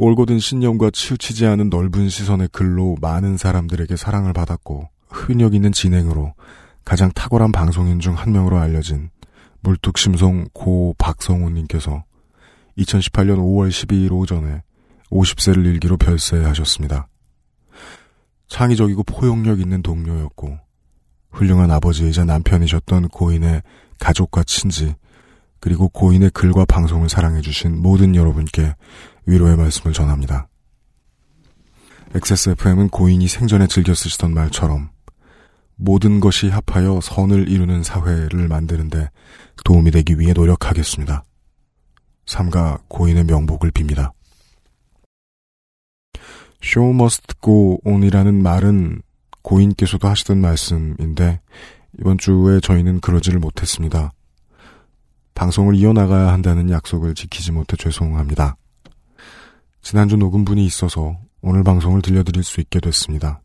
올곧은 신념과 치우치지 않은 넓은 시선의 글로 많은 사람들에게 사랑을 받았고 흡인력 있는 진행으로 가장 탁월한 방송인 중 한 명으로 알려진 물뚝심송 고 박성훈님께서 2018년 5월 12일 오전에 50세를 일기로 별세하셨습니다. 창의적이고 포용력 있는 동료였고 훌륭한 아버지이자 남편이셨던 고인의 가족과 친지 그리고 고인의 글과 방송을 사랑해주신 모든 여러분께 위로의 말씀을 전합니다. XSFM은 고인이 생전에 즐겨 쓰시던 말처럼 모든 것이 합하여 선을 이루는 사회를 만드는데 도움이 되기 위해 노력하겠습니다. 삼가 고인의 명복을 빕니다. Show must go on이라는 말은 고인께서도 하시던 말씀인데 이번 주에 저희는 그러지를 못했습니다. 방송을 이어나가야 한다는 약속을 지키지 못해 죄송합니다. 지난주 녹음분이 있어서 오늘 방송을 들려드릴 수 있게 됐습니다.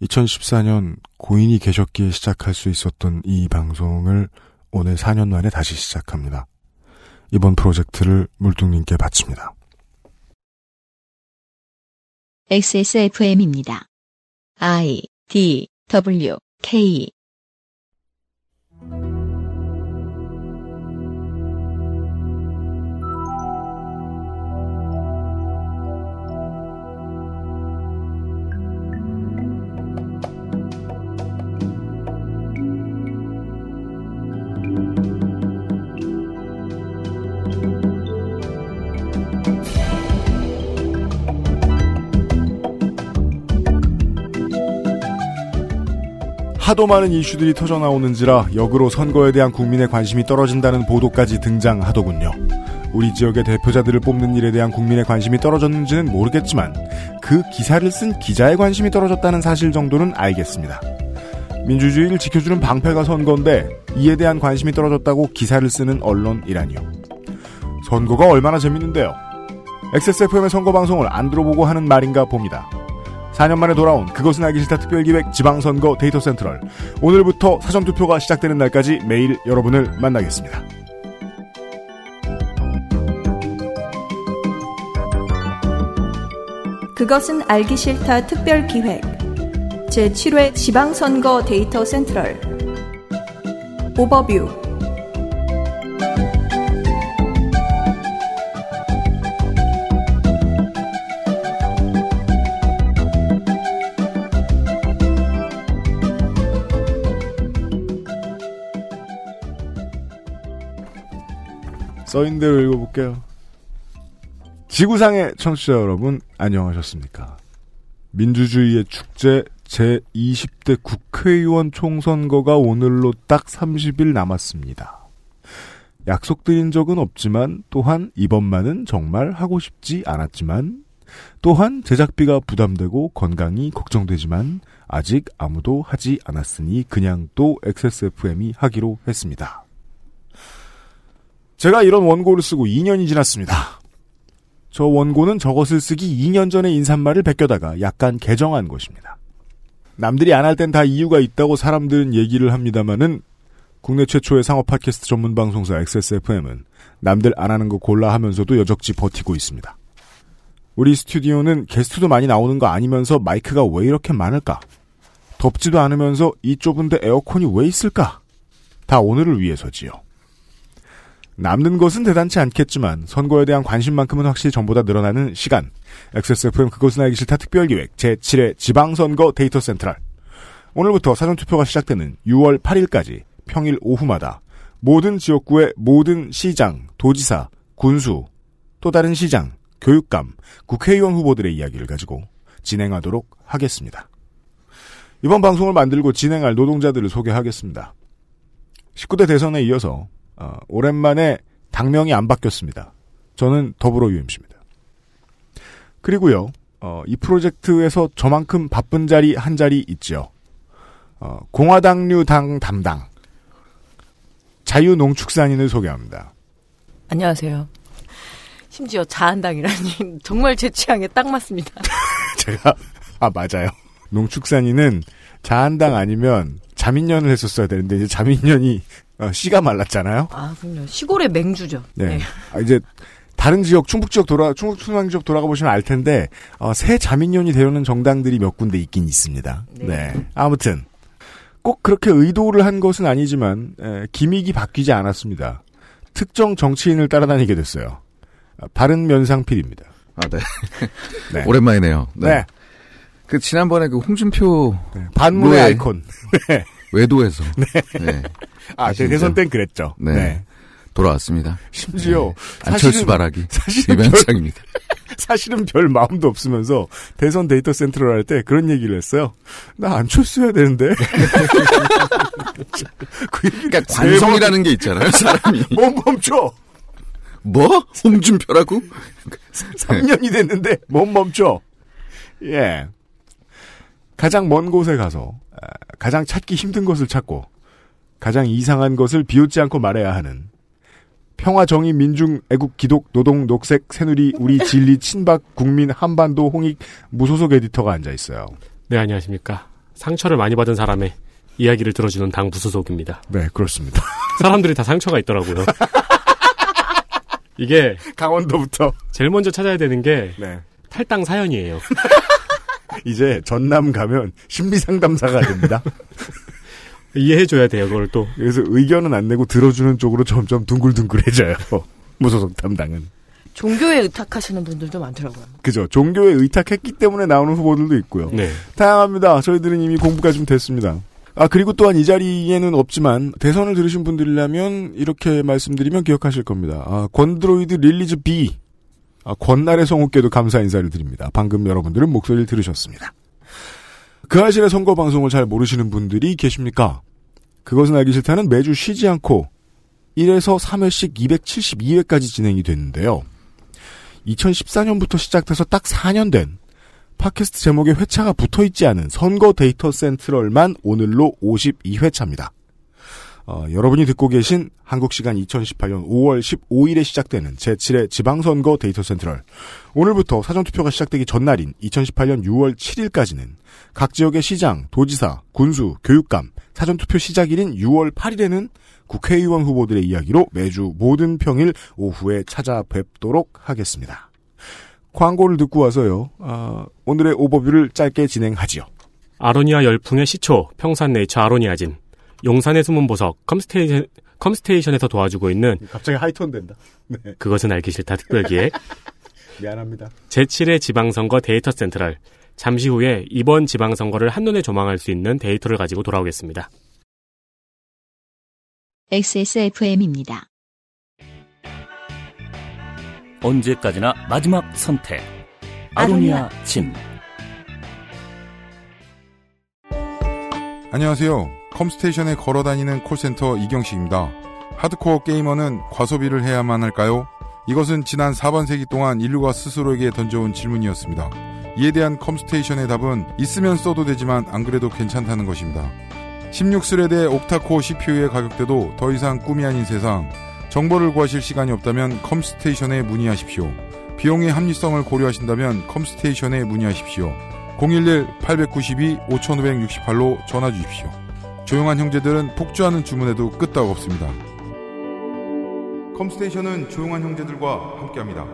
2014년 고인이 계셨기에 시작할 수 있었던 이 방송을 오늘 4년 만에 다시 시작합니다. 이번 프로젝트를 물뚱님께 바칩니다. XSFM입니다. I D W K 하도 많은 이슈들이 터져 나오는지라 역으로 선거에 대한 국민의 관심이 떨어진다는 보도까지 등장하더군요. 우리 지역의 대표자들을 뽑는 일에 대한 국민의 관심이 떨어졌는지는 모르겠지만 그 기사를 쓴 기자의 관심이 떨어졌다는 사실 정도는 알겠습니다. 민주주의를 지켜주는 방패가 선거인데 이에 대한 관심이 떨어졌다고 기사를 쓰는 언론이라니요. 선거가 얼마나 재밌는데요. XSFM의 선거 방송을 안 들어보고 하는 말인가 봅니다. 4년 만에 돌아온 그것은 알기 싫다 특별기획 지방선거 데이터 센트럴. 오늘부터 사전투표가 시작되는 날까지 매일 여러분을 만나겠습니다. 그것은 알기 싫다 특별기획 제7회 지방선거 데이터 센트럴 오버뷰 써인 대로 읽어볼게요. 지구상의 청취자 여러분, 안녕하셨습니까? 민주주의의 축제 제20대 국회의원 총선거가 오늘로 딱 30일 남았습니다. 약속드린 적은 없지만 또한 이번만은 정말 하고 싶지 않았지만 또한 제작비가 부담되고 건강이 걱정되지만 아직 아무도 하지 않았으니 그냥 또 XSFM이 하기로 했습니다. 제가 이런 원고를 쓰고 2년이 지났습니다. 저 원고는 저것을 쓰기 2년 전에 인사말을 베껴다가 약간 개정한 것입니다. 남들이 안 할 땐 다 이유가 있다고 사람들은 얘기를 합니다마는 국내 최초의 상업 팟캐스트 전문 방송사 XSFM은 남들 안 하는 거 골라 하면서도 여적지 버티고 있습니다. 우리 스튜디오는 게스트도 많이 나오는 거 아니면서 마이크가 왜 이렇게 많을까? 덥지도 않으면서 이 좁은데 에어컨이 왜 있을까? 다 오늘을 위해서지요. 남는 것은 대단치 않겠지만 선거에 대한 관심만큼은 확실히 전보다 늘어나는 시간. XSFM 그것은 알기 싫다 특별기획 제7회 지방선거 데이터 센트럴. 오늘부터 사전투표가 시작되는 6월 8일까지 평일 오후마다 모든 지역구의 모든 시장, 도지사, 군수, 또 다른 시장, 교육감, 국회의원 후보들의 이야기를 가지고 진행하도록 하겠습니다. 이번 방송을 만들고 진행할 노동자들을 소개하겠습니다. 19대 대선에 이어서 어, 오랜만에 당명이 안 바뀌었습니다. 저는 더불어 UMC입니다. 그리고요, 어, 이 프로젝트에서 저만큼 바쁜 자리 한 자리 있죠. 어, 공화당류 당 담당 자유농축산인을 소개합니다. 안녕하세요. 심지어 자한당이라니 정말 제 취향에 딱 맞습니다. 제가 아 맞아요. 농축산인은 자한당 아니면 자민련을 했었어야 되는데 이제 자민련이 어, 씨가 말랐잖아요. 아, 그럼요. 시골의 맹주죠. 네. 네. 아, 이제 다른 지역, 충북 지역 돌아, 충북 충남 지역 돌아가 보시면 알 텐데, 어, 새 자민련이 되려는 정당들이 몇 군데 있긴 있습니다. 네. 네. 아무튼, 꼭 그렇게 의도를 한 것은 아니지만, 에, 기믹이 바뀌지 않았습니다. 특정 정치인을 따라다니게 됐어요. 아, 바른 면상필입니다. 아, 네. 네. 오랜만이네요. 네. 그 지난번에 그 홍준표 네. 반문의 네. 아이콘. 네. 외도에서 네. 아, 아시죠? 대선 땐 그랬죠. 네. 네. 돌아왔습니다. 심지어, 네. 안철수 바라기 사실은 별, 유명장입니다. 사실은 별 마음도 없으면서 대선 데이터 센터를 할 때 그런 얘기를 했어요. 나 안철수 해야 되는데. 그 그러니까 관성이라는 게 있잖아요. 사람이 뭐 멈춰. 뭐 홍준표라고? 3년이 됐는데 못 멈춰. 예. 가장 먼 곳에 가서 아, 가장 찾기 힘든 것을 찾고 가장 이상한 것을 비웃지 않고 말해야 하는 평화 정의 민중 애국 기독 노동 녹색 새누리 우리 진리 친박 국민 한반도 홍익 무소속 에디터가 앉아 있어요. 네, 안녕하십니까. 상처를 많이 받은 사람의 이야기를 들어주는 당 부수속입니다. 네, 그렇습니다. 사람들이 다 상처가 있더라고요. 이게 강원도부터 제일 먼저 찾아야 되는 게 네. 탈당 사연이에요. 이제 전남 가면 심리 상담사가 됩니다. 이해해줘야 돼요, 그걸 또. 그래서 의견은 안 내고 들어주는 쪽으로 점점 둥글둥글해져요. 무소속 담당은. 종교에 의탁하시는 분들도 많더라고요. 그죠. 종교에 의탁했기 때문에 나오는 후보들도 있고요. 네. 다양합니다. 저희들은 이미 공부가 좀 됐습니다. 아, 그리고 또한 이 자리에는 없지만, 대선을 들으신 분들이라면, 이렇게 말씀드리면 기억하실 겁니다. 아, 권드로이드 release B. 아, 권날의 성우께도 감사 인사를 드립니다. 방금 여러분들은 목소리를 들으셨습니다. 그알싫의 선거 방송을 잘 모르시는 분들이 계십니까? 그것은 알기 싫다는 매주 쉬지 않고 1에서 3회씩 272회까지 진행이 됐는데요. 2014년부터 시작돼서 딱 4년 된 팟캐스트 제목에 회차가 붙어 있지 않은 선거 데이터 센트럴만 오늘로 52회차입니다. 어, 여러분이 듣고 계신 한국 시간 2018년 5월 15일에 시작되는 제7회 지방선거 데이터 센트럴. 오늘부터 사전투표가 시작되기 전날인 2018년 6월 7일까지는 각 지역의 시장, 도지사, 군수, 교육감, 사전투표 시작일인 6월 8일에는 국회의원 후보들의 이야기로 매주 모든 평일 오후에 찾아뵙도록 하겠습니다. 광고를 듣고 와서요. 아, 오늘의 오버뷰를 짧게 진행하지요. 아로니아 열풍의 시초, 평산네이처 아로니아진. 용산의 숨은 보석, 컴스테이션, 컴스테이션에서 도와주고 있는 갑자기 high tone 된다. 네, 그것은 알기 싫다 특별기획. 미안합니다. 제7회 지방선거 데이터 센트럴. 잠시 후에 이번 지방선거를 한눈에 조망할 수 있는 데이터를 가지고 돌아오겠습니다. XSFM입니다. 언제까지나 마지막 선택. 아로니아 진. 안녕하세요. 컴스테이션에 걸어 다니는 콜센터 이경식입니다. 하드코어 게이머는 과소비를 해야만 할까요? 이것은 지난 4반세기 동안 인류가 스스로에게 던져온 질문이었습니다. 이에 대한 컴스테이션의 답은 있으면 써도 되지만 안 그래도 괜찮다는 것입니다. 16스레드의 옥타코어 CPU의 가격대도 더 이상 꿈이 아닌 세상. 정보를 구하실 시간이 없다면 컴스테이션에 문의하십시오. 비용의 합리성을 고려하신다면 컴스테이션에 문의하십시오. 011-892-5568로 전화 주십시오. 조용한 형제들은 폭주하는 주문에도 끄떡 없습니다. 컴스테이션은 조용한 형제들과 함께합니다.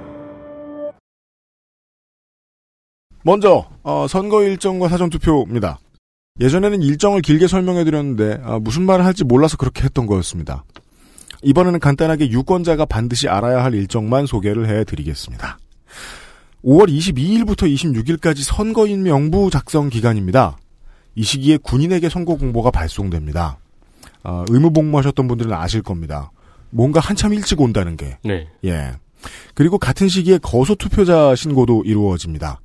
먼저 어, 선거 일정과 사전 투표입니다. 예전에는 일정을 길게 설명해 드렸는데 아, 무슨 말을 할지 몰라서 그렇게 했던 거였습니다. 이번에는 간단하게 유권자가 반드시 알아야 할 일정만 소개를 해 드리겠습니다. 5월 22일부터 26일까지 선거인 명부 작성 기간입니다. 이 시기에 군인에게 선거 공보가 발송됩니다. 아, 의무 복무하셨던 분들은 아실 겁니다. 뭔가 한참 일찍 온다는 게. 네. 예. 그리고 같은 시기에 거소 투표자 신고도 이루어집니다.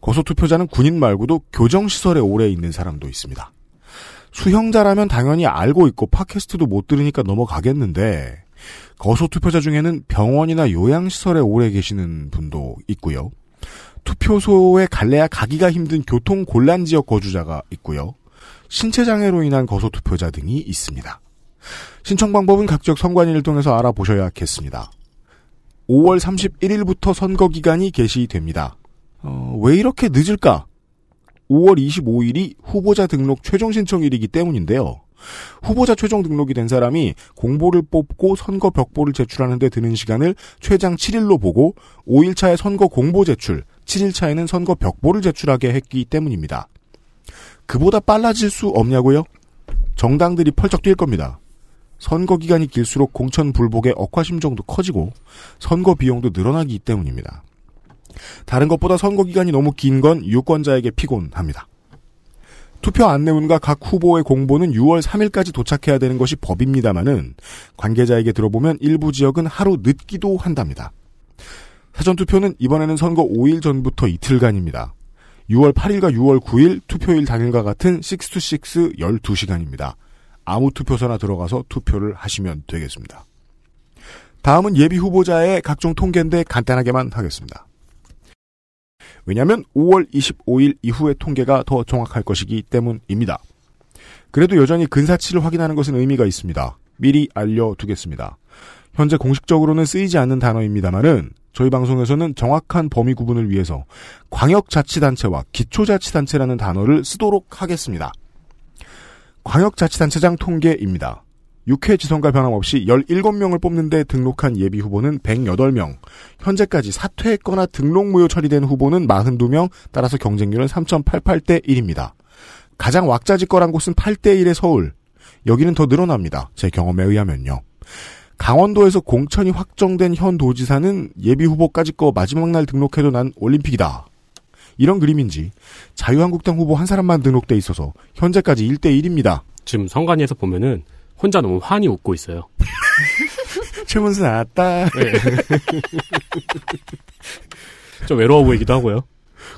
거소 투표자는 군인 말고도 교정시설에 오래 있는 사람도 있습니다. 수형자라면 당연히 알고 있고 팟캐스트도 못 들으니까 넘어가겠는데 거소 투표자 중에는 병원이나 요양시설에 오래 계시는 분도 있고요. 투표소에 갈래야 가기가 힘든 교통 곤란 지역 거주자가 있고요. 신체 장애로 인한 거소 투표자 등이 있습니다. 신청 방법은 각 지역 선관위를 통해서 알아보셔야겠습니다. 5월 31일부터 선거 기간이 개시됩니다. 어, 왜 이렇게 늦을까? 5월 25일이 후보자 등록 최종 신청일이기 때문인데요. 후보자 최종 등록이 된 사람이 공보를 뽑고 선거 벽보를 제출하는 데 드는 시간을 최장 7일로 보고 5일차에 선거 공보 제출, 7일차에는 선거 벽보를 제출하게 했기 때문입니다. 그보다 빨라질 수 없냐고요? 정당들이 펄쩍 뛸 겁니다. 선거 기간이 길수록 공천 불복의 억화심정도 커지고 선거 비용도 늘어나기 때문입니다. 다른 것보다 선거 기간이 너무 긴 건 유권자에게 피곤합니다. 투표 안내문과 각 후보의 공보는 6월 3일까지 도착해야 되는 것이 법입니다마는 관계자에게 들어보면 일부 지역은 하루 늦기도 한답니다. 사전투표는 이번에는 선거 5일 전부터 이틀간입니다. 6월 8일과 6월 9일 투표일 당일과 같은 6to6 12시간입니다. 아무 투표소나 들어가서 투표를 하시면 되겠습니다. 다음은 예비 후보자의 각종 통계인데 간단하게만 하겠습니다. 왜냐하면 5월 25일 이후의 통계가 더 정확할 것이기 때문입니다. 그래도 여전히 근사치를 확인하는 것은 의미가 있습니다. 미리 알려두겠습니다. 현재 공식적으로는 쓰이지 않는 단어입니다만은 저희 방송에서는 정확한 범위 구분을 위해서 광역자치단체와 기초자치단체라는 단어를 쓰도록 하겠습니다. 광역자치단체장 통계입니다. 6회 지선과 변함없이 17명을 뽑는데 등록한 예비 후보는 108명, 현재까지 사퇴했거나 등록 무효 처리된 후보는 42명, 따라서 경쟁률은 3.88대 1입니다. 가장 왁자지껄한 곳은 8대 1의 서울. 여기는 더 늘어납니다. 제 경험에 의하면요. 강원도에서 공천이 확정된 현 도지사는 예비 후보까지 거 마지막 날 등록해도 난 올림픽이다. 이런 그림인지 자유한국당 후보 한 사람만 등록돼 있어서 현재까지 1대 1입니다. 지금 성관위에서 보면은 혼자 너무 환히 웃고 있어요. 최문수 나왔다. 네. 좀 외로워 보이기도 하고요.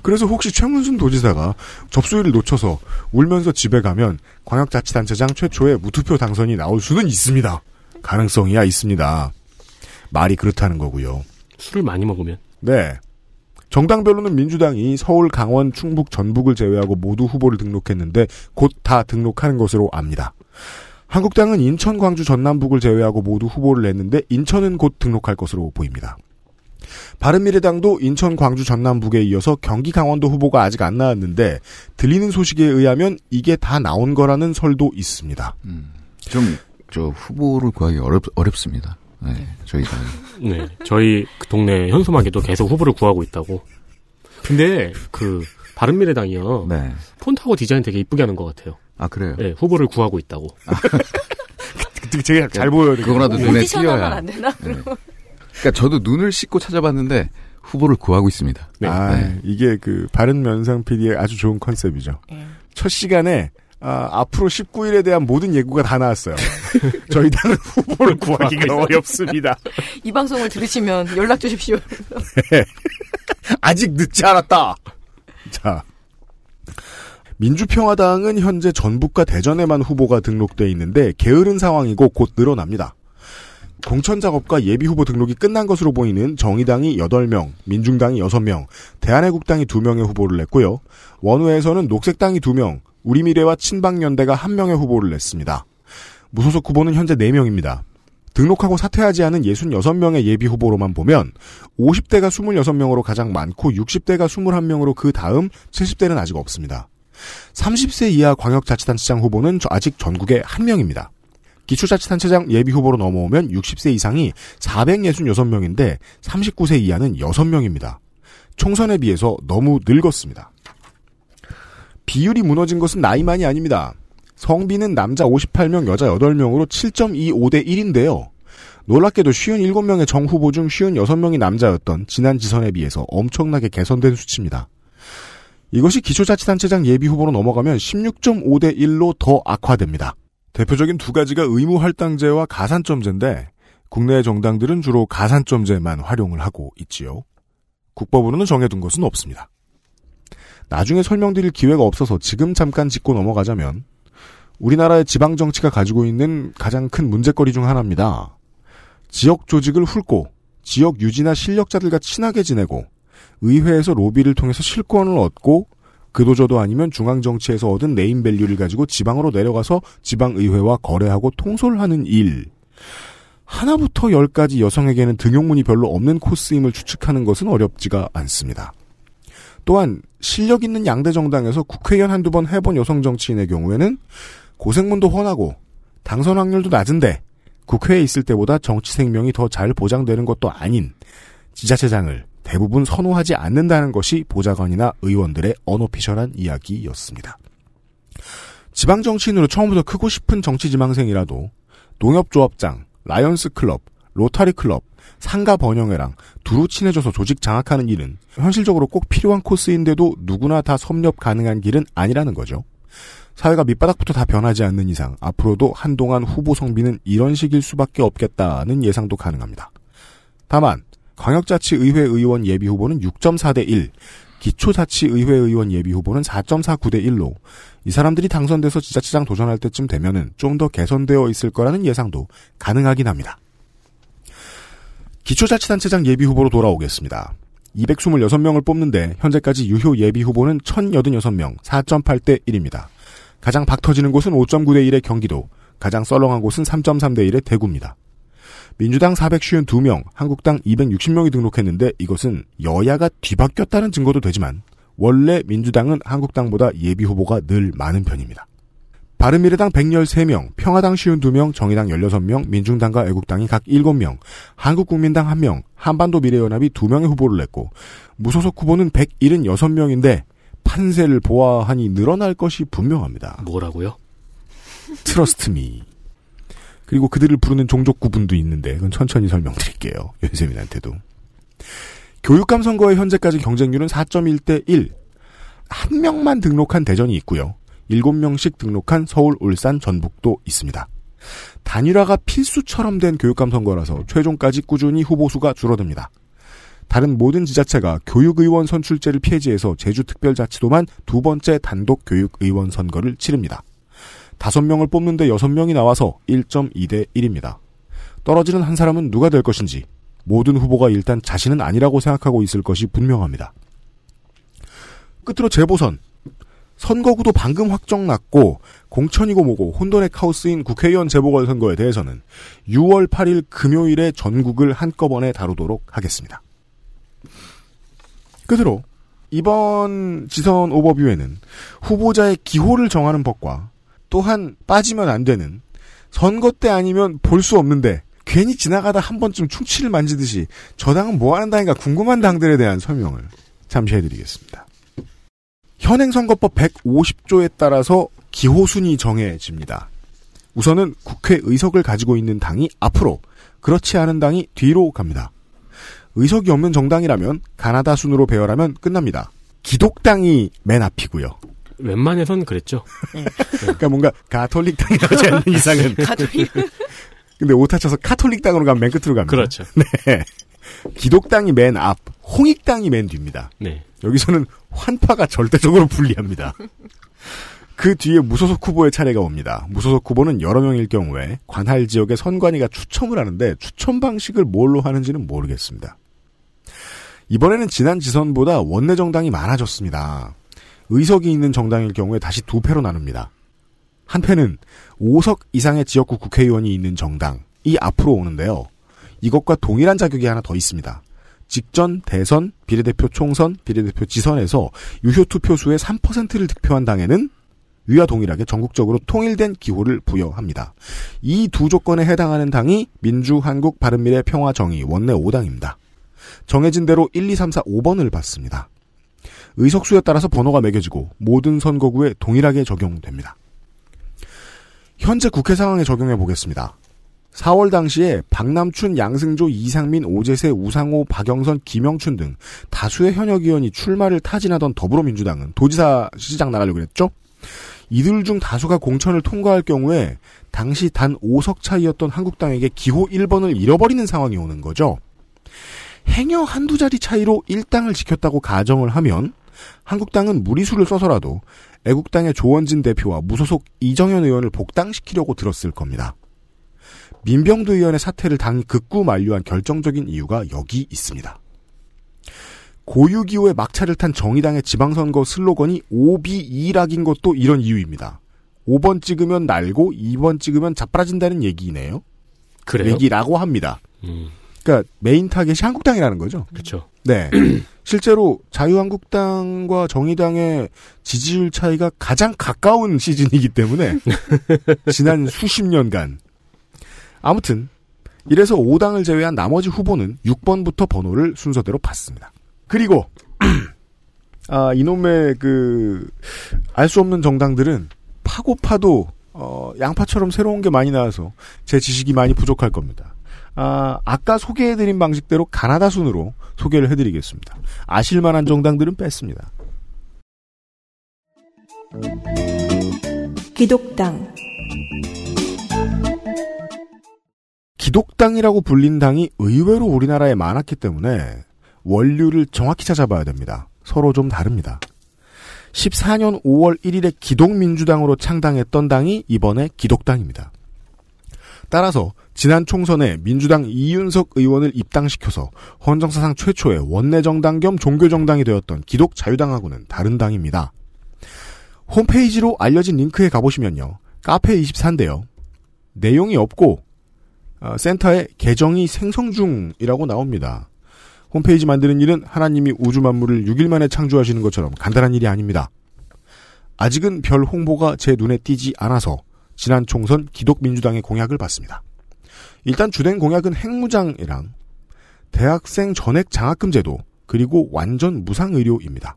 그래서 혹시 최문순 도지사가 접수일을 놓쳐서 울면서 집에 가면 광역자치단체장 최초의 무투표 당선이 나올 수는 있습니다. 가능성이야 있습니다. 말이 그렇다는 거고요. 술을 많이 먹으면. 네. 정당별로는 민주당이 서울, 강원, 충북, 전북을 제외하고 모두 후보를 등록했는데 곧 다 등록하는 것으로 압니다. 한국당은 인천, 광주, 전남북을 제외하고 모두 후보를 냈는데 인천은 곧 등록할 것으로 보입니다. 바른미래당도 인천, 광주, 전남북에 이어서 경기, 강원도 후보가 아직 안 나왔는데 들리는 소식에 의하면 이게 다 나온 거라는 설도 있습니다. 음, 좀, 저, 후보를 구하기 어렵, 어렵습니다. 네, 저희 당. 네, 저희 그 동네 현수막에도 계속 후보를 구하고 있다고. 근데 그 바른미래당이요. 네. 폰트하고 디자인 되게 이쁘게 하는 것 같아요. 아, 그래요? 네, 후보를 구하고 있다고. 되게 잘 보여요. 그거라도 눈에 띄어야. 안 되나? 네. 그러니까 저도 눈을 씻고 찾아봤는데 후보를 구하고 있습니다. 네. 아, 네. 이게 그 바른 면상 PD의 아주 좋은 컨셉이죠. 예. 첫 시간에 아, 앞으로 19일에 대한 모든 예고가 다 나왔어요. 저희 당은 후보를 구하기가 어렵습니다. 이 방송을 들으시면 연락 주십시오. 아직 늦지 않았다. 자. 민주평화당은 현재 전북과 대전에만 후보가 등록돼 있는데 게으른 상황이고 곧 늘어납니다. 공천 작업과 예비 후보 등록이 끝난 것으로 보이는 정의당이 8명, 민중당이 6명, 대한애국당이 2명의 후보를 냈고요. 원외에서는 녹색당이 2명, 우리미래와 친박연대가 1명의 후보를 냈습니다. 무소속 후보는 현재 4명입니다. 등록하고 사퇴하지 않은 66명의 예비 후보로만 보면 50대가 26명으로 가장 많고 60대가 21명으로 그 다음 70대는 아직 없습니다. 30세 이하 광역자치단체장 후보는 저- 아직 전국에 1명입니다. 기초자치단체장 예비 후보로 넘어오면 60세 이상이 466명인데 39세 이하는 6명입니다. 총선에 비해서 너무 늙었습니다. 비율이 무너진 것은 나이만이 아닙니다. 성비는 남자 58명, 여자 8명으로 7.25 대 1인데요. 놀랍게도 57명의 정 후보 중 56명이 남자였던 지난 지선에 비해서 엄청나게 개선된 수치입니다. 이것이 기초자치단체장 예비 후보로 넘어가면 16.5대 1로 더 악화됩니다. 대표적인 두 가지가 의무 할당제와 가산점제인데 국내 정당들은 주로 가산점제만 활용을 하고 있지요. 국법으로는 정해둔 것은 없습니다. 나중에 설명드릴 기회가 없어서 지금 잠깐 짚고 넘어가자면 우리나라의 지방 정치가 가지고 있는 가장 큰 문제거리 중 하나입니다. 지역 조직을 훑고 지역 유지나 실력자들과 친하게 지내고 의회에서 로비를 통해서 실권을 얻고 그도저도 아니면 중앙 정치에서 얻은 네임 밸류를 가지고 지방으로 내려가서 지방 의회와 거래하고 통솔하는 일. 하나부터 열까지 여성에게는 등용문이 별로 없는 코스임을 추측하는 것은 어렵지가 않습니다. 또한 실력 있는 양대 정당에서 국회의원 한두 번 해본 여성 정치인의 경우에는 고생문도 훤하고 당선 확률도 낮은데 국회에 있을 때보다 정치 생명이 더 잘 보장되는 것도 아닌 지자체장을 대부분 선호하지 않는다는 것이 보좌관이나 의원들의 언어피셜한 이야기였습니다. 지방 정치인으로 처음부터 크고 싶은 정치 지망생이라도 농협조합장, 라이온스 클럽, 로타리 클럽, 상가 번영회랑 두루 친해져서 조직 장악하는 일은 현실적으로 꼭 필요한 코스인데도 누구나 다 섭렵 가능한 길은 아니라는 거죠. 사회가 밑바닥부터 다 변하지 않는 이상 앞으로도 한동안 후보 성비는 이런 식일 수밖에 없겠다는 예상도 가능합니다. 다만 광역자치의회 의원 예비 후보는 6.4대 1, 기초자치의회 의원 예비 후보는 4.49대 1로 이 사람들이 당선돼서 지자체장 도전할 때쯤 되면은 좀 더 개선되어 있을 거라는 예상도 가능하긴 합니다. 기초자치단체장 예비 후보로 돌아오겠습니다. 226명을 뽑는데 현재까지 유효 예비 후보는 1086명, 4.8대 1입니다. 가장 박 터지는 곳은 5.9대 1의 경기도, 가장 썰렁한 곳은 3.3대 1의 대구입니다. 민주당 452명, 한국당 260명이 등록했는데 이것은 여야가 뒤바뀌었다는 증거도 되지만 원래 민주당은 한국당보다 예비 후보가 늘 많은 편입니다. 바른미래당 113명, 평화당 52명, 정의당 16명, 민중당과 애국당이 각 7명, 한국국민당 1명, 한반도 미래연합이 2명의 후보를 냈고 무소속 후보는 176명인데 판세를 보아하니 늘어날 것이 분명합니다. 뭐라고요? 트러스트미. 그리고 그들을 부르는 종족 구분도 있는데 그건 천천히 설명드릴게요. 윤세민한테도. 교육감 선거의 현재까지 경쟁률은 4.1대 1. 한 명만 등록한 대전이 있고요. 7명씩 등록한 서울, 울산, 전북도 있습니다. 단일화가 필수처럼 된 교육감 선거라서 최종까지 꾸준히 후보수가 줄어듭니다. 다른 모든 지자체가 교육의원 선출제를 폐지해서 제주특별자치도만 두 번째 단독 교육의원 선거를 치릅니다. 다섯 명을 뽑는데 여섯 명이 나와서 1.2 대 1입니다. 떨어지는 한 사람은 누가 될 것인지 모든 후보가 일단 자신은 아니라고 생각하고 있을 것이 분명합니다. 끝으로 재보선. 선거구도 방금 확정 났고 공천이고 뭐고 혼돈의 카오스인 국회의원 재보궐선거에 대해서는 6월 8일 금요일에 전국을 한꺼번에 다루도록 하겠습니다. 끝으로 이번 지선 오버뷰에는 후보자의 기호를 정하는 법과 또한 빠지면 안 되는 선거 때 아니면 볼 수 없는데 괜히 지나가다 한 번쯤 충치를 만지듯이 저 당은 뭐 하는 당인가 궁금한 당들에 대한 설명을 잠시 해드리겠습니다. 현행선거법 150조에 따라서 기호순이 정해집니다. 우선은 국회 의석을 가지고 있는 당이 앞으로, 그렇지 않은 당이 뒤로 갑니다. 의석이 없는 정당이라면 가나다 순으로 배열하면 끝납니다. 기독당이 맨 앞이고요. 웬만해선 그랬죠. 그러니까 뭔가 가톨릭 당이라지 않는 이상은. 가톨릭. 근데 오타 쳐서 카톨릭 당으로 가면 맨 끝으로 갑니다. 그렇죠. 네. 기독당이 맨 앞, 홍익당이 맨 뒤입니다. 네. 여기서는 환파가 절대적으로 불리합니다. 그 뒤에 무소속 후보의 차례가 옵니다. 무소속 후보는 여러 명일 경우에 관할 지역의 선관위가 추첨을 하는데 추첨 방식을 뭘로 하는지는 모르겠습니다. 이번에는 지난 지선보다 원내 정당이 많아졌습니다. 의석이 있는 정당일 경우에 다시 두 패로 나눕니다. 한 패는 5석 이상의 지역구 국회의원이 있는 정당이 앞으로 오는데요. 이것과 동일한 자격이 하나 더 있습니다. 직전, 대선, 비례대표 총선, 비례대표 지선에서 유효 투표수의 3%를 득표한 당에는 위와 동일하게 전국적으로 통일된 기호를 부여합니다. 이 두 조건에 해당하는 당이 민주, 한국, 바른미래, 평화, 정의, 원내 5당입니다. 정해진 대로 1, 2, 3, 4, 5번을 받습니다. 의석수에 따라서 번호가 매겨지고 모든 선거구에 동일하게 적용됩니다. 현재 국회 상황에 적용해 보겠습니다. 4월 당시에 박남춘, 양승조, 이상민, 오재세, 우상호, 박영선, 김영춘 등 다수의 현역 의원이 출마를 타진하던 더불어민주당은 도지사 시장 나가려고 했죠. 이들 중 다수가 공천을 통과할 경우에 당시 단 5석 차이였던 한국당에게 기호 1번을 잃어버리는 상황이 오는 거죠. 행여 한두 자리 차이로 1당을 지켰다고 가정을 하면 한국당은 무리수를 써서라도 애국당의 조원진 대표와 무소속 이정현 의원을 복당시키려고 들었을 겁니다. 민병두 의원의 사퇴를 당이 극구 만류한 결정적인 이유가 여기 있습니다. 고유기호의 막차를 탄 정의당의 지방선거 슬로건이 5비2락인 것도 이런 이유입니다. 5번 찍으면 날고 2번 찍으면 자빠진다는 얘기네요. 그래요? 얘기라고 합니다. 음. 그러니까 메인 타겟이 한국당이라는 거죠. 그렇죠. 네. 실제로 자유한국당과 정의당의 지지율 차이가 가장 가까운 시즌이기 때문에 지난 수십 년간 아무튼 이래서 5당을 제외한 나머지 후보는 6번부터 번호를 순서대로 받습니다. 그리고 아 이놈의 그 알 수 없는 정당들은 파고 파도 어, 양파처럼 새로운 게 많이 나와서 제 지식이 많이 부족할 겁니다. 아, 아까 소개해드린 방식대로 가나다 순으로 소개를 해드리겠습니다. 아실만한 정당들은 뺐습니다. 기독당, 기독당이라고 불린 당이 의외로 우리나라에 많았기 때문에 원류를 정확히 찾아봐야 됩니다. 서로 좀 다릅니다. 14년 5월 1일에 기독민주당으로 창당했던 당이 이번에 기독당입니다. 따라서 지난 총선에 민주당 이윤석 의원을 입당시켜서 헌정사상 최초의 원내정당 겸 종교정당이 되었던 기독자유당하고는 다른 당입니다. 홈페이지로 알려진 링크에 가보시면요. 카페24인데요. 내용이 없고 어, 센터에 계정이 생성 중이라고 나옵니다. 홈페이지 만드는 일은 하나님이 우주 만물을 6일 만에 창조하시는 것처럼 간단한 일이 아닙니다. 아직은 별 홍보가 제 눈에 띄지 않아서 지난 총선 기독민주당의 공약을 봤습니다. 일단 주된 공약은 핵무장이랑 대학생 전액 장학금 제도 그리고 완전 무상 의료입니다.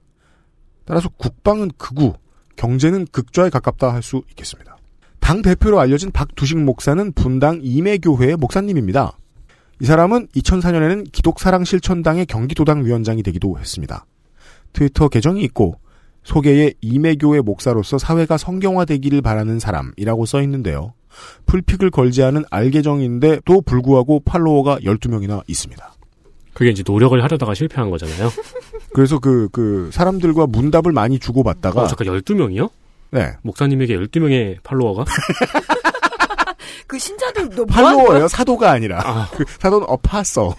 따라서 국방은 극우, 경제는 극좌에 가깝다 할 수 있겠습니다. 당 대표로 알려진 박두식 목사는 분당 이매교회의 목사님입니다. 이 사람은 2004년에는 기독사랑실천당의 경기도당 위원장이 되기도 했습니다. 트위터 계정이 있고 소개에 이매교회 목사로서 사회가 성경화되기를 바라는 사람이라고 써 있는데요. 풀픽을 걸지 않은 알계정인데도 불구하고 팔로워가 12명이나 있습니다. 그게 이제 노력을 하려다가 실패한 거잖아요. 그래서 그, 그, 사람들과 문답을 많이 주고받다가. 어, 잠깐 12명이요? 네. 목사님에게 12명의 팔로워가? 그 신자들 너 팔로워예요 사도가 아니라. 아, 그 사도는 어파서.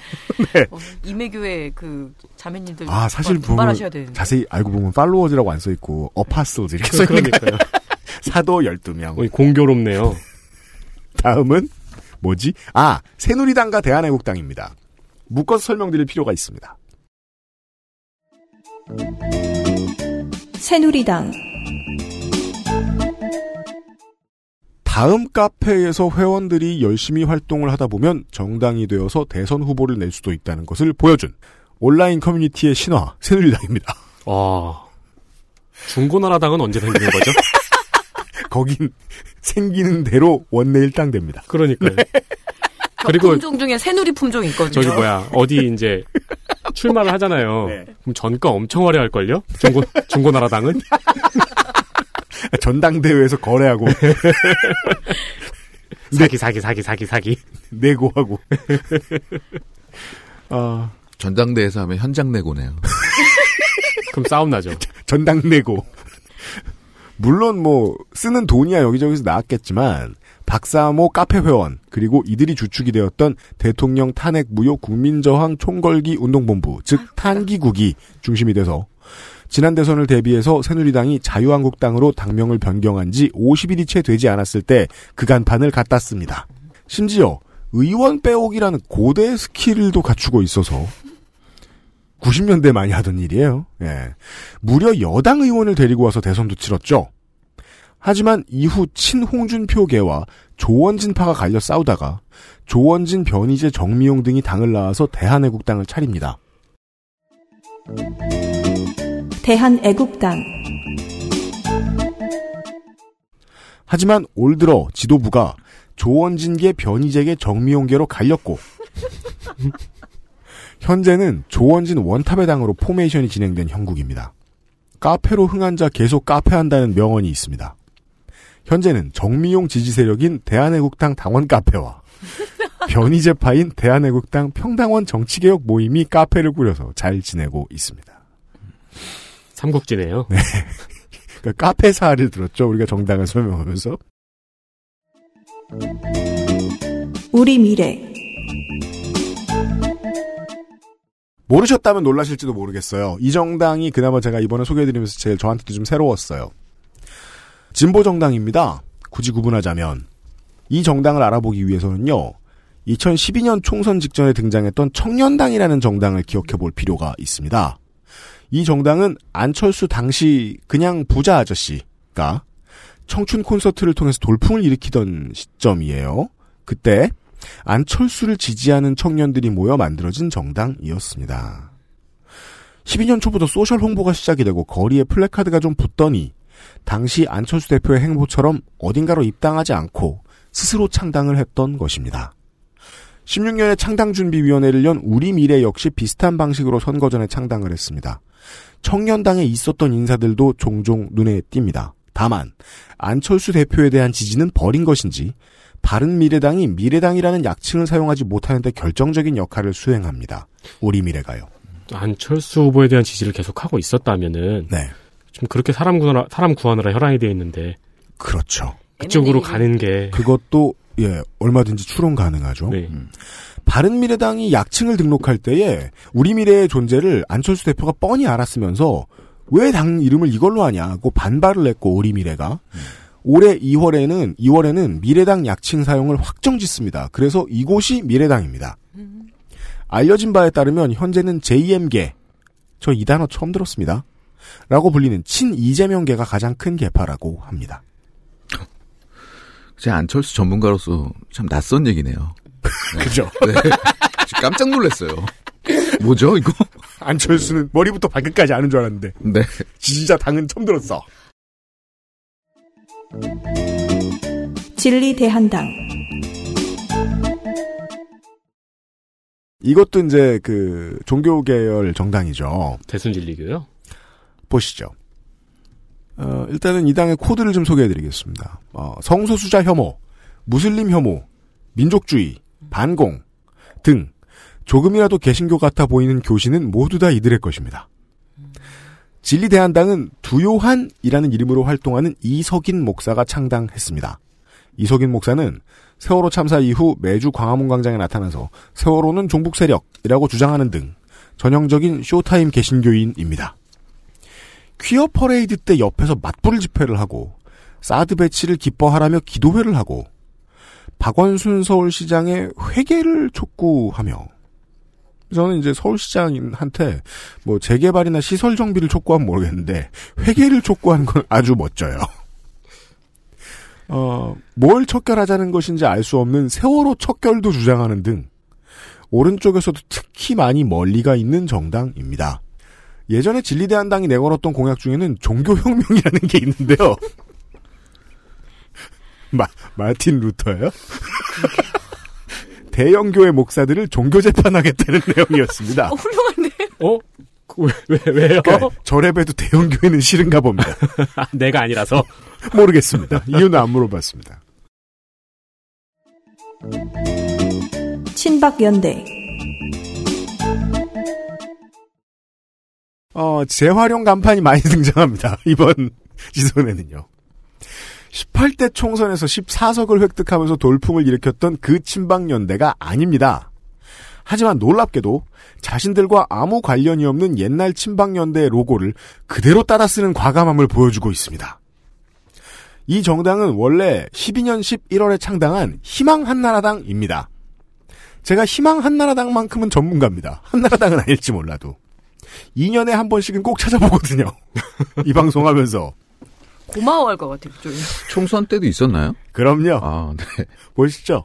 어, 이매교회 그 자매님들 아, 사실 보면. 자세히 알고 보면 팔로워즈라고 안 써 있고, 어파솔즈 이렇게 써 있는 거 그러니까요. 사도 12명. 어, 공교롭네요. 다음은 뭐지? 아, 새누리당과 대한애국당입니다. 묶어서 설명드릴 필요가 있습니다. 새누리당, 다음 카페에서 회원들이 열심히 활동을 하다 보면 정당이 되어서 대선 후보를 낼 수도 있다는 것을 보여준 온라인 커뮤니티의 신화 새누리당입니다. 와. 중고나라당은 언제 생기는 거죠? 거긴 생기는 대로 원내 일당됩니다. 그러니까요. 네. 그리고 품종 중에 새누리 품종이 있거든요. 저기 뭐야 어디 이제 출마를 하잖아요. 네. 그럼 전가 엄청 화려할 걸요? 중고 중고나라당은? 전당대회에서 거래하고 사기 사기 사기 사기 사기. 내고하고. 아, 전당대회에서 하면 현장 내고네요. 그럼 싸움 나죠. 전당내고. 물론 뭐 쓰는 돈이야 여기저기서 나왔겠지만 박사모 카페 회원 그리고 이들이 주축이 되었던 대통령 탄핵 무효 국민저항 총걸기 운동본부 즉 탄기국이 중심이 돼서 지난 대선을 대비해서 새누리당이 자유한국당으로 당명을 변경한 지 50일이 채 되지 않았을 때 그 간판을 갖다 씁니다. 심지어 의원 빼오기라는 고대 스킬도 갖추고 있어서 90년대 많이 하던 일이에요. 예. 무려 여당 의원을 데리고 와서 대선도 치렀죠. 하지만 이후 친홍준표계와 조원진파가 갈려 싸우다가 조원진, 변희재, 정미용 등이 당을 낳아서 대한애국당을 차립니다. 대한애국당, 하지만 올 들어 지도부가 조원진계, 변희재계, 정미홍계로 갈렸고 현재는 조원진 원탑의 당으로 포메이션이 진행된 형국입니다. 카페로 흥한 자 계속 카페한다는 명언이 있습니다. 현재는 정미홍 지지 세력인 대한애국당 당원 카페와 변희재파인 대한애국당 평당원 정치개혁 모임이 카페를 꾸려서 잘 지내고 있습니다. 삼국지네요. 그러니까 카페 사를 들었죠. 우리가 정당을 설명하면서. 우리 미래, 모르셨다면 놀라실지도 모르겠어요. 이 정당이 그나마 제가 이번에 소개해드리면서 제일 저한테도 좀 새로웠어요. 진보 정당입니다. 굳이 구분하자면. 이 정당을 알아보기 위해서는요. 2012년 총선 직전에 등장했던 청년당이라는 정당을 기억해 볼 필요가 있습니다. 이 정당은 안철수 당시 그냥 부자 아저씨가 청춘 콘서트를 통해서 돌풍을 일으키던 시점이에요. 그때 안철수를 지지하는 청년들이 모여 만들어진 정당이었습니다. 12년 초부터 social 홍보가 시작이 되고 거리에 플래카드가 좀 붙더니 당시 안철수 대표의 행보처럼 어딘가로 입당하지 않고 스스로 창당을 했던 것입니다. 16년에 창당준비위원회를 연 우리 미래 역시 비슷한 방식으로 선거 전에 창당을 했습니다. 청년당에 있었던 인사들도 종종 눈에 띕니다. 다만 안철수 대표에 대한 지지는 버린 것인지 바른미래당이 미래당이라는 약칭을 사용하지 못하는데 결정적인 역할을 수행합니다. 우리 미래가요. 안철수 후보에 대한 지지를 계속하고 있었다면은 네. 좀 그렇게 사람 구하느라, 사람 구하느라 혈안이 되어 있는데 그렇죠. 그쪽으로. 가는 게 그것도 예 얼마든지 추론 가능하죠. 네. 바른 미래당이 약칭을 등록할 때에 우리 미래의 존재를 안철수 대표가 뻔히 알았으면서 왜 당 이름을 이걸로 하냐고 반발을 했고 우리 미래가 올해 2월에는 2월에는 미래당 약칭 사용을 확정 짓습니다. 그래서 이곳이 미래당입니다. 알려진 바에 따르면 현재는 JM계 저 이 단어 처음 들었습니다. 라고 불리는 친 이재명계가 가장 큰 계파라고 합니다. 제 안철수 전문가로서 참 낯선 얘기네요. 그죠? 네. 지금 깜짝 놀랐어요. 뭐죠, 이거? 안철수는 머리부터 발끝까지 아는 줄 알았는데 네. 지지자 당은 처음 들었어. 진리 대한당 이것도 이제 그 종교 계열 정당이죠. 대순진리교요. 보시죠. 어, 일단은 이 당의 코드를 좀 소개해드리겠습니다. 어, 성소수자 혐오, 무슬림 혐오, 민족주의, 반공 등 조금이라도 개신교 같아 보이는 교신은 모두 다 이들의 것입니다. 진리대한당은 두요한이라는 이름으로 활동하는 이석인 목사가 창당했습니다. 이석인 목사는 세월호 참사 이후 매주 광화문 광장에 나타나서 세월호는 종북 세력이라고 주장하는 등 전형적인 쇼타임 개신교인입니다. 퀴어 퍼레이드 때 옆에서 맞불 집회를 하고 사드 배치를 기뻐하라며 기도회를 하고 박원순 서울시장의 회계를 촉구하며 저는 이제 서울시장한테 뭐 재개발이나 시설 정비를 촉구하면 모르겠는데 회계를 촉구하는 건 아주 멋져요. 어, 뭘 척결하자는 것인지 알 수 없는 세월호 척결도 주장하는 등 오른쪽에서도 특히 많이 멀리가 있는 정당입니다. 예전에 진리대한당이 내걸었던 공약 중에는 종교혁명이라는 게 있는데요. 마, 마틴 루터예요? 대형교회 목사들을 종교 재판하겠다는 내용이었습니다. 어, 훌륭한데. 어? 그 왜, 왜, 왜요? 그러니까 저래봬도 대형교회는 싫은가 봅니다. 아, 내가 아니라서. 모르겠습니다. 이유는 안 물어봤습니다. 친박연대 어, 재활용 간판이 많이 등장합니다. 이번 지선에는요. 18대 총선에서 14석을 획득하면서 돌풍을 일으켰던 그 친박연대가 아닙니다. 하지만 놀랍게도 자신들과 아무 관련이 없는 옛날 친박연대의 로고를 그대로 따라 쓰는 과감함을 보여주고 있습니다. 이 정당은 원래 12년 11월에 창당한 희망 한나라당입니다. 제가 희망 한나라당만큼은 전문가입니다. 한나라당은 아닐지 몰라도. 2년에 한 번씩은 꼭 찾아보거든요. 이 방송하면서. 고마워할 것 같아요, 그쪽이. 총선 때도 있었나요? 그럼요. 아, 네. 보시죠.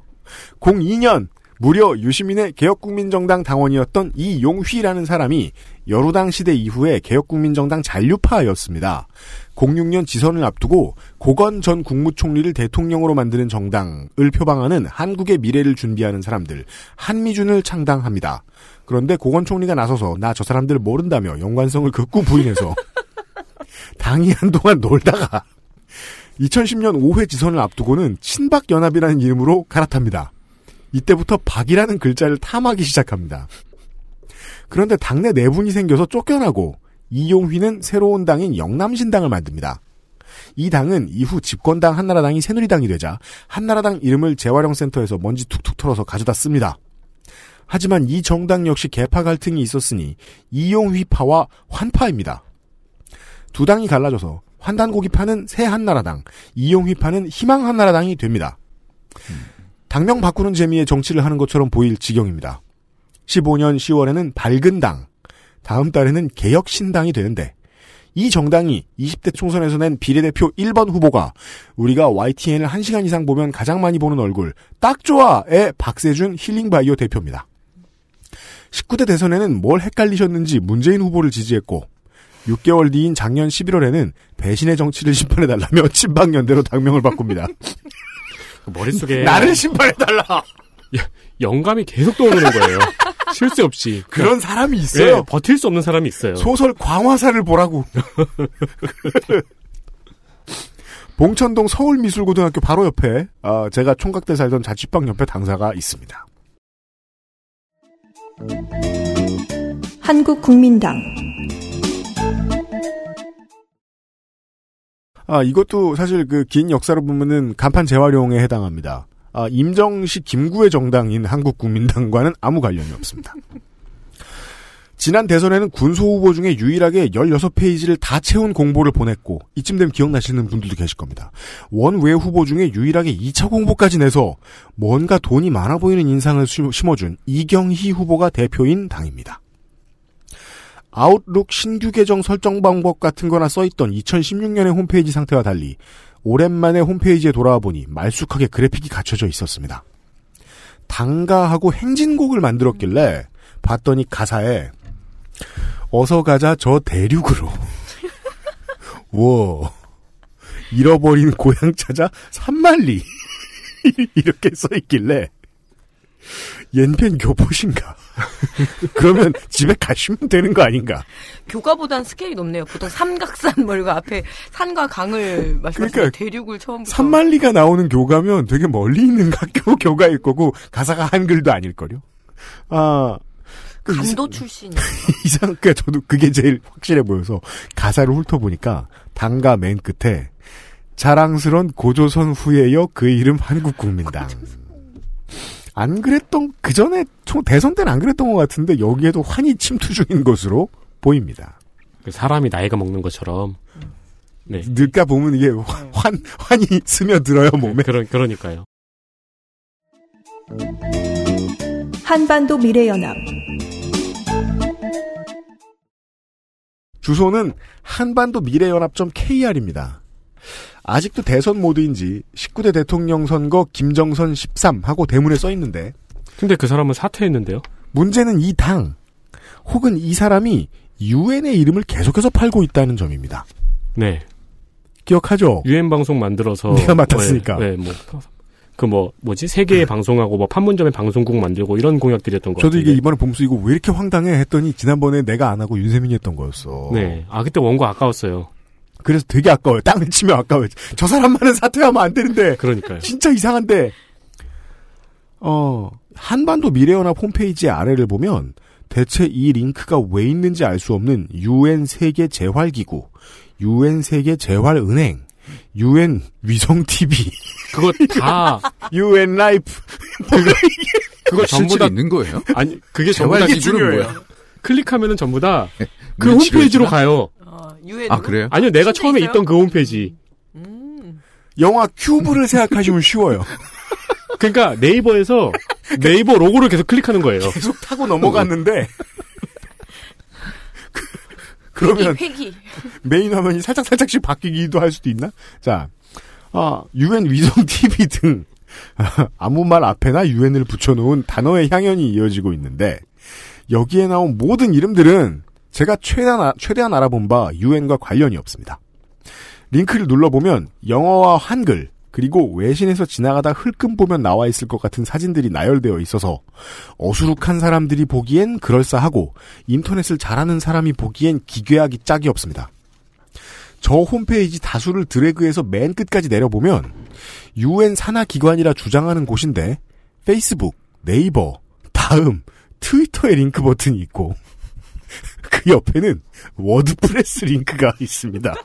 02년 무려 유시민의 개혁국민정당 당원이었던 이용휘라는 사람이 여루당 시대 이후에 개혁국민정당 잔류파였습니다. 06년 지선을 앞두고 고건 전 국무총리를 대통령으로 만드는 정당을 표방하는 한국의 미래를 준비하는 사람들 한미준을 창당합니다. 그런데 고건 총리가 나서서 나 저 사람들 모른다며 연관성을 극구 부인해서 당이 한동안 놀다가 2010년 5회 지선을 앞두고는 친박연합이라는 이름으로 갈아탑니다. 이때부터 박이라는 글자를 탐하기 시작합니다. 그런데 당내 내분이 생겨서 쫓겨나고 이용휘는 새로운 당인 영남신당을 만듭니다. 이 당은 이후 집권당 한나라당이 새누리당이 되자 한나라당 이름을 재활용센터에서 먼지 툭툭 털어서 가져다 씁니다. 하지만 이 정당 역시 개파 갈등이 있었으니 이용휘파와 환파입니다. 두 당이 갈라져서 환단고기 파는 새 한나라당, 이용휘 파는 희망 한나라당이 됩니다. 당명 바꾸는 재미에 정치를 하는 것처럼 보일 지경입니다. 15년 10월에는 밝은 당, 다음 달에는 개혁신당이 되는데 이 정당이 20대 총선에서 낸 비례대표 1번 후보가 우리가 YTN을 1시간 이상 보면 가장 많이 보는 얼굴 딱 좋아의 박세준 힐링바이오 대표입니다. 19대 대선에는 뭘 헷갈리셨는지 문재인 후보를 지지했고 6개월 뒤인 작년 11월에는 배신의 정치를 심판해달라며 친박연대로 당명을 바꿉니다. 그 머릿속에 나를 심판해달라! 영감이 계속 떠오르는 거예요. 쉴새 없이. 그런 사람이 있어요. 네, 버틸 수 없는 사람이 있어요. 소설 광화사를 보라고. 봉천동 서울미술고등학교 바로 옆에 아, 제가 총각 때 살던 자취방 옆에 당사가 있습니다. 한국국민당 아, 이것도 사실 그 긴 역사를 보면은 간판 재활용에 해당합니다. 아, 임정식 김구의 정당인 한국국민당과는 아무 관련이 없습니다. 지난 대선에는 군소 후보 중에 유일하게 16페이지를 다 채운 공보를 보냈고 이쯤 되면 기억나시는 분들도 계실 겁니다. 원외 후보 중에 유일하게 2차 공보까지 내서 뭔가 돈이 많아 보이는 인상을 심- 심어준 이경희 후보가 대표인 당입니다. 아웃룩 신규 계정 설정 방법 같은 거나 써있던 2016년의 홈페이지 상태와 달리 오랜만에 홈페이지에 돌아와 보니 말쑥하게 그래픽이 갖춰져 있었습니다. 당가하고 행진곡을 만들었길래 봤더니 가사에 어서 가자 저 대륙으로. 워 잃어버린 고향 찾아 산만리. 이렇게 써있길래 옌펜 교포신가 그러면 집에 가시면 되는 거 아닌가 교과보단 스케일이 높네요. 보통 삼각산 멀가 앞에 산과 강을 말씀하시는 그러니까 대륙을 처음부터. 산만리가 나오는 교가면 되게 멀리 있는 학교 교가일 거고 가사가 한글도 아닐걸요. 아, 그 감도 출신. 이상, 그니까 저도 그게 제일 확실해 보여서 가사를 훑어보니까 당가 맨 끝에 자랑스런 고조선 후예여 그 이름 한국국민당. 안 그랬던 그 전에 총 대선 때는 안 그랬던 것 같은데 여기에도 환히 침투 중인 것으로 보입니다. 그 사람이 나이가 먹는 것처럼. 네. 늙다 보면 이게 환, 환 환히 스며들어요 몸에. 그러, 그러니까요. 한반도 미래연합 주소는 한반도 미래연합.kr입니다. 아직도 대선 모드인지 19대 대통령 선거 김정선 13 하고 대문에 써 있는데 근데 그 사람은 사퇴했는데요. 문제는 이 당 혹은 이 사람이 유엔의 이름을 계속해서 팔고 있다는 점입니다. 네. 기억하죠? 유엔 방송 만들어서 네가 맡았으니까. 네, 네, 뭐. 그 뭐 뭐지 세계의 방송하고 뭐 판문점에 방송국 만들고 이런 공약들이었던 것 저도. 이게 이번에 보면서 이거 왜 이렇게 황당해 했더니 지난번에 내가 안 하고 윤세민이 했던 거였어. 네. 아 그때 원고 아까웠어요. 그래서 되게 아까워요. 땅을 치면 아까워요. 저 사람만은 사퇴하면 안 되는데. 그러니까요. 진짜 이상한데. 어, 한반도 미래연합 홈페이지 아래를 보면 대체 이 링크가 왜 있는지 알 수 없는 UN 세계 재활 기구, UN 세계 재활 은행, UN 위성 TV, 그거 다 UN Life. 그거 전부 실제로 다 있는 거예요? 아니 그게 전부 다 산하기구는 뭐야? 클릭하면은 전부 다그 우리 홈페이지로 가요. 어, 유엔. 아 그래요? 아니요, 내가 처음에 있어요? 있던 그 홈페이지. 음. 영화 큐브를 생각하시면 쉬워요. 그러니까 네이버에서 네이버 로고를 계속 클릭하는 거예요. 계속 타고 넘어갔는데. 그- 그러면 회기. 메인 화면이 살짝 살짝씩 바뀌기도 할 수도 있나? 자, 아, UN 위성 TV 등 아무 말 앞에나 UN을 붙여놓은 단어의 향연이 이어지고 있는데 여기에 나온 모든 이름들은 제가 최대한, 아- 최대한 알아본 바 UN과 관련이 없습니다. 링크를 눌러보면 영어와 한글 그리고 외신에서 지나가다 흘끔 보면 나와 있을 것 같은 사진들이 나열되어 있어서 어수룩한 사람들이 보기엔 그럴싸하고 인터넷을 잘하는 사람이 보기엔 기괴하기 짝이 없습니다. 저 홈페이지 다수를 드래그해서 맨 끝까지 내려보면 UN 산하 기관이라 주장하는 곳인데 페이스북, 네이버, 다음, 트위터의 링크 버튼이 있고 그 옆에는 WordPress 링크가 있습니다.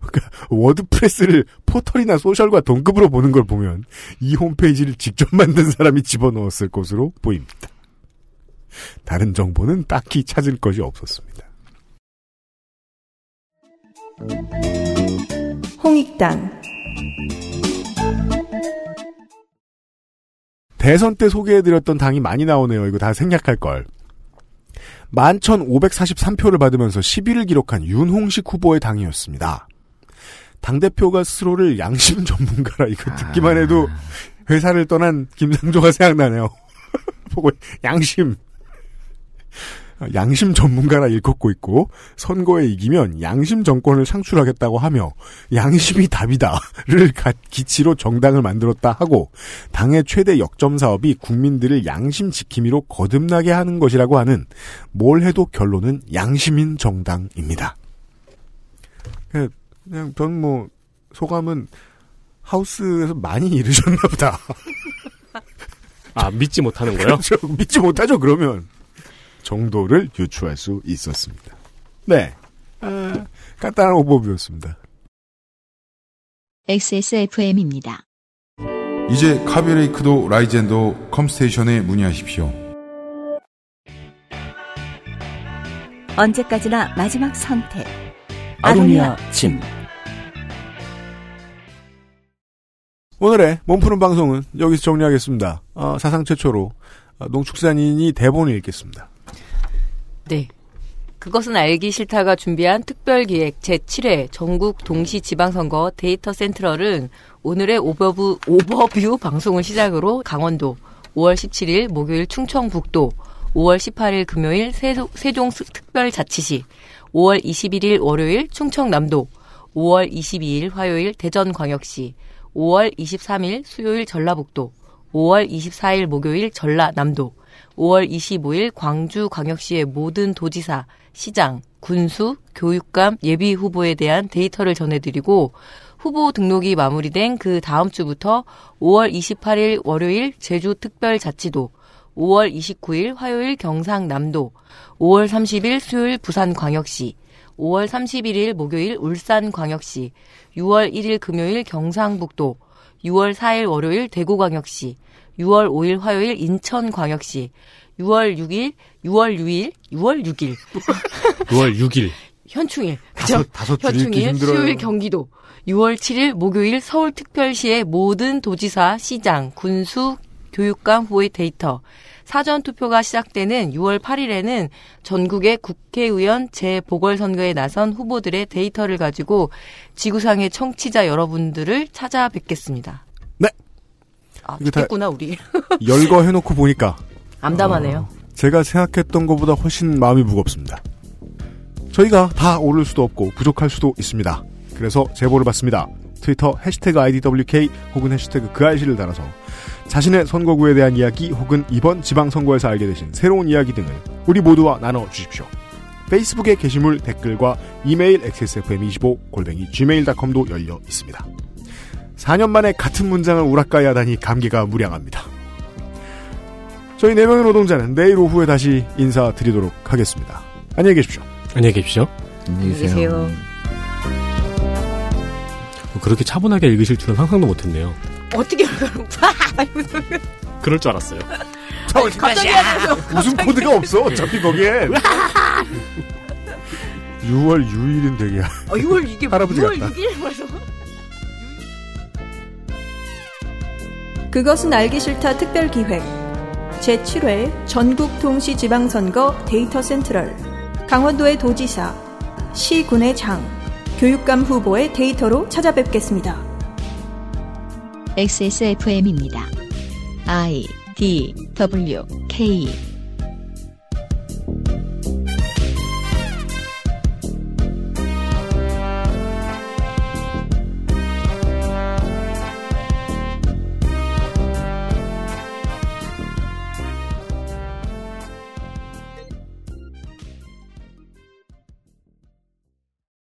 그러니까 WordPress를 포털이나 social과 동급으로 보는 걸 보면 이 홈페이지를 직접 만든 사람이 집어넣었을 것으로 보입니다. 다른 정보는 딱히 찾을 것이 없었습니다. 홍익당 대선 때 소개해드렸던 당이 많이 나오네요. 이거 다 생략할 걸. 11,543표를 받으면서 10위를 기록한 윤홍식 후보의 당이었습니다. 당대표가 스스로를 양심 전문가라 이거 듣기만 해도 회사를 떠난 김상조가 생각나네요. 보고 양심. 양심 전문가라 일컫고 있고 선거에 이기면 양심 정권을 창출하겠다고 하며 양심이 답이다를 기치로 정당을 만들었다 하고 당의 최대 역점 사업이 국민들을 양심 지킴이로 거듭나게 하는 것이라고 하는 뭘 해도 결론은 양심인 정당입니다. 그냥 전 뭐 소감은 하우스에서 많이 잃으셨나 보다. 아, 믿지 못하는 거요? 그렇죠. 믿지 못하죠, 그러면. 정도를 유추할 수 있었습니다. 네. 아, 간단한 오버뷰였습니다. XSFM입니다. 이제 카비레이크도 라이젠도 컴스테이션에 문의하십시오. 언제까지나 마지막 선택. 아로니아 침. 오늘의 몸푸는 방송은 여기서 정리하겠습니다. 어, 사상 최초로 어, 농축산인이 대본을 읽겠습니다. 네. 그것은 알기 싫다가 준비한 특별기획 제7회 전국 동시 지방선거 Data Central은 오늘의 오버뷰, 오버뷰 방송을 시작으로 강원도, 5월 17일 목요일 충청북도, 5월 18일 금요일 세종, 세종 특별자치시, 5월 21일 월요일 충청남도, 5월 22일 화요일 대전광역시, 5월 23일 수요일 전라북도, 5월 24일 목요일 전라남도, 5월 25일 광주광역시의 모든 도지사, 시장, 군수, 교육감, 예비 후보에 대한 데이터를 전해드리고 후보 등록이 마무리된 그 다음 주부터 5월 28일 월요일 제주특별자치도, 5월 29일 화요일 경상남도, 5월 30일 수요일 부산광역시, 5월 31일 목요일 울산광역시, 6월 1일 금요일 경상북도, 6월 4일 월요일 대구광역시, 6월 5일 화요일 인천광역시, 6월 6일, 6월 6일, 6월 6일. 6월 6일. 현충일. 그죠? 다섯, 다섯 현충일. 수요일 경기도. 6월 7일 목요일 서울특별시의 모든 도지사, 시장, 군수, 교육감 후보의 데이터. 사전 투표가 시작되는 6월 8일에는 전국의 국회의원 재보궐선거에 나선 후보들의 데이터를 가지고 지구상의 청취자 여러분들을 찾아뵙겠습니다. 네. 아, 됐구나, 우리. 열거 해놓고 보니까 암담하네요. 제가 생각했던 것보다 훨씬 마음이 무겁습니다. 저희가 다 오를 수도 없고 부족할 수도 있습니다. 그래서 제보를 받습니다. 트위터 해시태그 IDWK 혹은 해시태그 그 알씨를 달아서 자신의 선거구에 대한 이야기 혹은 이번 지방선거에서 알게 되신 새로운 이야기 등을 우리 모두와 나눠주십시오. 페이스북의 게시물 댓글과 이메일 xsfm25 골뱅이 gmail.com도 열려 있습니다. 4년 만에 같은 문장을 우락가이 하다니 감기가 무량합니다. 저희 4명의 노동자는 내일 오후에 다시 인사드리도록 하겠습니다. 안녕히 계십시오. 안녕히 계십시오. 안녕히 안녕히 계세요. 그렇게 차분하게 읽으실 줄은 상상도 못했네요. 어떻게 그럼 그럴 줄 알았어요. 갑자기 하면서 무슨 코드가 없어. 어차피 거기에. 6월 6일인 되게. 어, 6월 이게 할아버지 6월 같다. 6일 말서 그것은 알기 싫다 특별 기획 제7회 전국 동시 지방선거 데이터 센트럴 강원도의 도지사, 시군의 장, 교육감 후보의 데이터로 찾아뵙겠습니다. XSFM입니다. I D W K